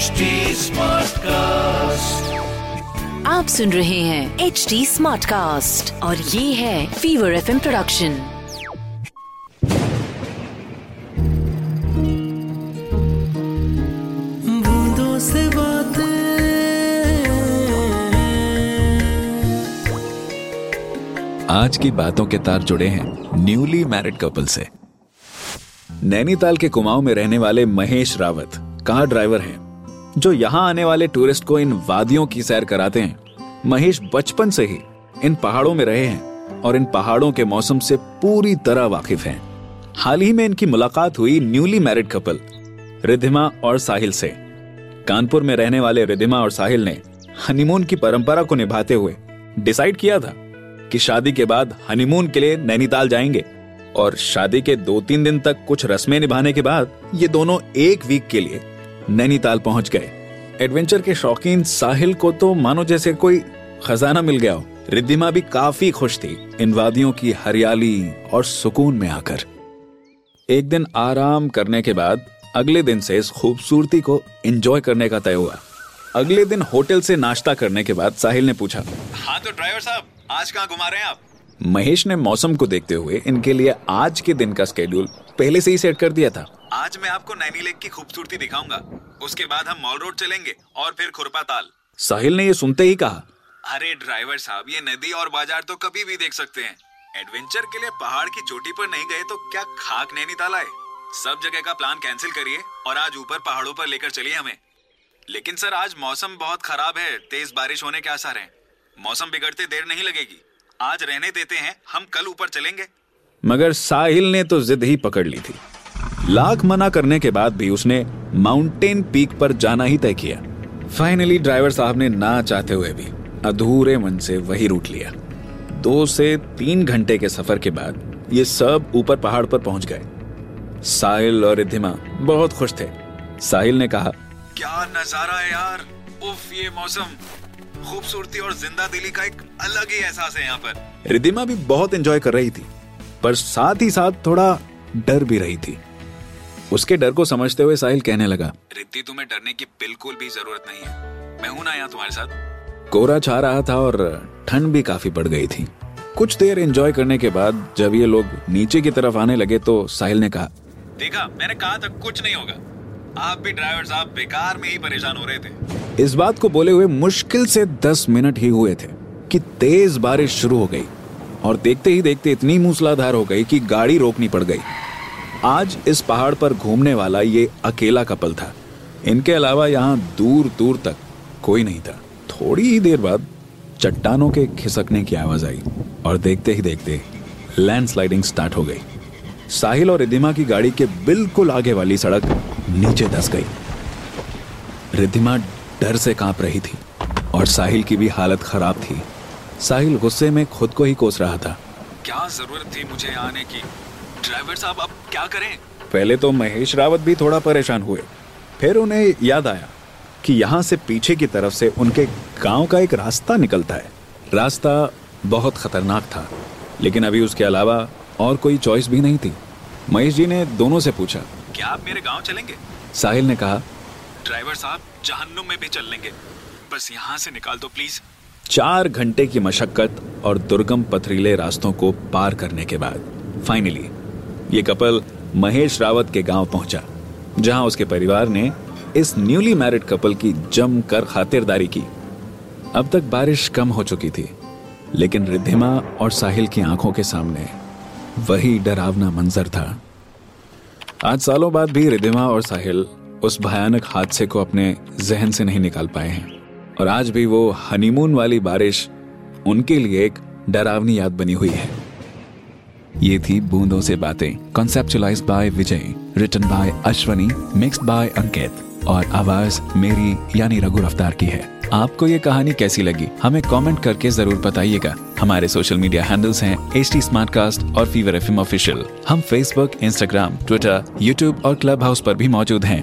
HD Smartcast. आप सुन रहे हैं एच डी स्मार्ट कास्ट और ये है फीवर एफ़ प्रोडक्शन बूंदों से बातें। आज की बातों के तार जुड़े हैं न्यूली मैरिड कपल से। नैनीताल के कुमाऊं में रहने वाले महेश रावत कार ड्राइवर हैं। जो यहाँ आने वाले टूरिस्ट को इन वादियों की सैर कराते हैं। महेश बचपन से ही इन पहाड़ों में रहे हैं और इन पहाड़ों के मौसम से पूरी तरह वाकिफ हैं। हाल ही में इनकी मुलाकात हुई न्यूली मैरिड कपल, रिधिमा और साहिल से। कानपुर में रहने वाले रिधिमा और साहिल ने हनीमून की परंपरा को निभाते हुए डिसाइड किया था कि शादी के बाद हनीमून के लिए नैनीताल जाएँगे और शादी के दो तीन दिन तक कुछ रस्में निभाने के बाद ये दोनों एक वीक के लिए नैनीताल पहुँच गए। एडवेंचर के शौकीन साहिल को तो मानो जैसे कोई खजाना मिल गया हो। रिद्धिमा भी काफ़ी खुश थी इन वादियों की हरियाली और सुकून में आकर। एक दिन आराम करने के बाद अगले दिन से इस खूबसूरती को एंजॉय करने का तय हुआ। अगले दिन होटल से नाश्ता करने के बाद साहिल ने पूछा हाँ तो ड्राइवर साहब आज कहाँ घुमा रहे हैं आप? महेश ने मौसम को देखते हुए इनके लिए आज के दिन का स्केड्यूल पहले से ही सेट कर दिया था। आज मैं आपको नैनी लेक की खूबसूरती दिखाऊँगा। उसके बाद हम मॉल रोड चलेंगे और फिर खुरपा ताल। साहिल ने ये सुनते ही कहा। अरे ड्राइवर साहब ये नदी और बाज़ार तो कभी भी देख सकते हैं। एडवेंचर के लिए पहाड़ की चोटी पर नहीं गए तो क्या खाक नैनीताल आए? सब जगह का प्लान कैंसिल करिए और आज ऊपर पहाड़ों पर लेकर चलिए हमें। लेकिन सर आज मौसम बहुत खराब है तेज बारिश होने के आसार हैं। मौसम बिगड़ते देर नहीं लगेगी। आज रहने देते हैं हम कल ऊपर चलेंगे। मगर साहिल ने तो जिद ही पकड़ ली थी। लाख मना करने के बाद भी उसने माउंटेन पीक पर जाना ही तय किया। फाइनली ड्राइवर साहब ने ना चाहते हुए भी अधूरे मन से वही रूट लिया। दो से तीन घंटे के सफ़र के बाद ये सब ऊपर पहाड़ पर पहुँच गए। साहिल और रिद्धिमा बहुत खुश थे। साहिल ने कहा क्या नज़ारा है यार? उफ ये मौसम। खूबसूरती और ज़िंदा दिली का एक अलग ही एहसास है यहाँ पर। रिद्धिमा भी बहुत एंजॉय कर रही थी पर साथ ही साथ थोड़ा डर भी रही थी। उसके डर को समझते हुए साहिल कहने लगा रिद्धि तुम्हें डरने की बिल्कुल भी ज़रूरत नहीं है। मैं हूँ ना यहाँ तुम्हारे साथ। कोहरा छा रहा था और ठंड भी काफ़ी बढ़ गई थी। कुछ देर एंजॉय करने के बाद जब ये लोग नीचे की तरफ़ आने लगे तो साहिल ने कहा देखा मैंने कहा था कुछ नहीं होगा। आप भी ड्राइवर साहब बेकार में ही परेशान हो रहे थे। इस बात को बोले हुए मुश्किल से दस मिनट ही हुए थे कि तेज बारिश शुरू हो गई और देखते ही देखते इतनी मूसलाधार हो गई कि गाड़ी रोकनी पड़ गई। आज इस पहाड़ पर घूमने वाला ये अकेला कपल था। इनके अलावा यहाँ दूर दूर तक कोई नहीं था। थोड़ी ही देर बाद चट्टानों के खिसकने की आवाज़ आई और देखते ही देखते लैंडस्लाइडिंग स्टार्ट हो गई। साहिल और रिद्धिमा की गाड़ी के बिल्कुल आगे वाली सड़क नीचे धस गई। रिद्धिमा डर से काँप रही थी और साहिल की भी हालत खराब थी। साहिल गुस्से में खुद को ही कोस रहा था। क्या ज़रूरत थी मुझे आने की? ड्राइवर साहब अब क्या करें? पहले तो महेश रावत भी थोड़ा परेशान हुए। फिर उन्हें याद आया कि यहाँ से पीछे की तरफ़ से उनके गाँव का एक रास्ता निकलता है। रास्ता बहुत खतरनाक था लेकिन अभी उसके अलावा और कोई चॉइस भी नहीं थी। महेश जी ने दोनों से पूछा क्या आप मेरे गाँव चलेंगे? साहिल ने कहा ड्राइवर साहब जहन्नुम में भी चल लेंगे। बस यहाँ से निकाल दो प्लीज़। चार घंटे की मशक्कत और दुर्गम पथरीले रास्तों को पार करने के बाद फाइनली ये कपल महेश रावत के गाँव पहुँचा, जहाँ उसके परिवार ने इस न्यूली मैरिड कपल की जमकर खातिरदारी की। अब तक बारिश कम हो चुकी थी, लेकिन रिद्धिमा और साहिल की आँखों के सामने वही डरावना मंजर था। आज सालों बाद भी रिद्धिमा और साहिल उस भयानक हादसे को अपने जहन से नहीं निकाल पाए हैं, और आज भी वो हनीमून वाली बारिश उनके लिए एक डरावनी याद बनी हुई है। ये थी बूंदों से बातें conceptualise by Vijay written by Ashwani mixed by Ankit और आवाज़ मेरी, यानी रघु रफ्तार की है। आपको ये कहानी कैसी लगी, हमें कमेंट करके ज़रूर बताइएगा। हमारे सोशल मीडिया हैंडल्स हैं एच टी और फीवर एफएम ऑफिशियल हम फेसबुक इंस्टाग्राम ट्विटर यूट्यूब और क्लब हाउस पर भी मौजूद हैं।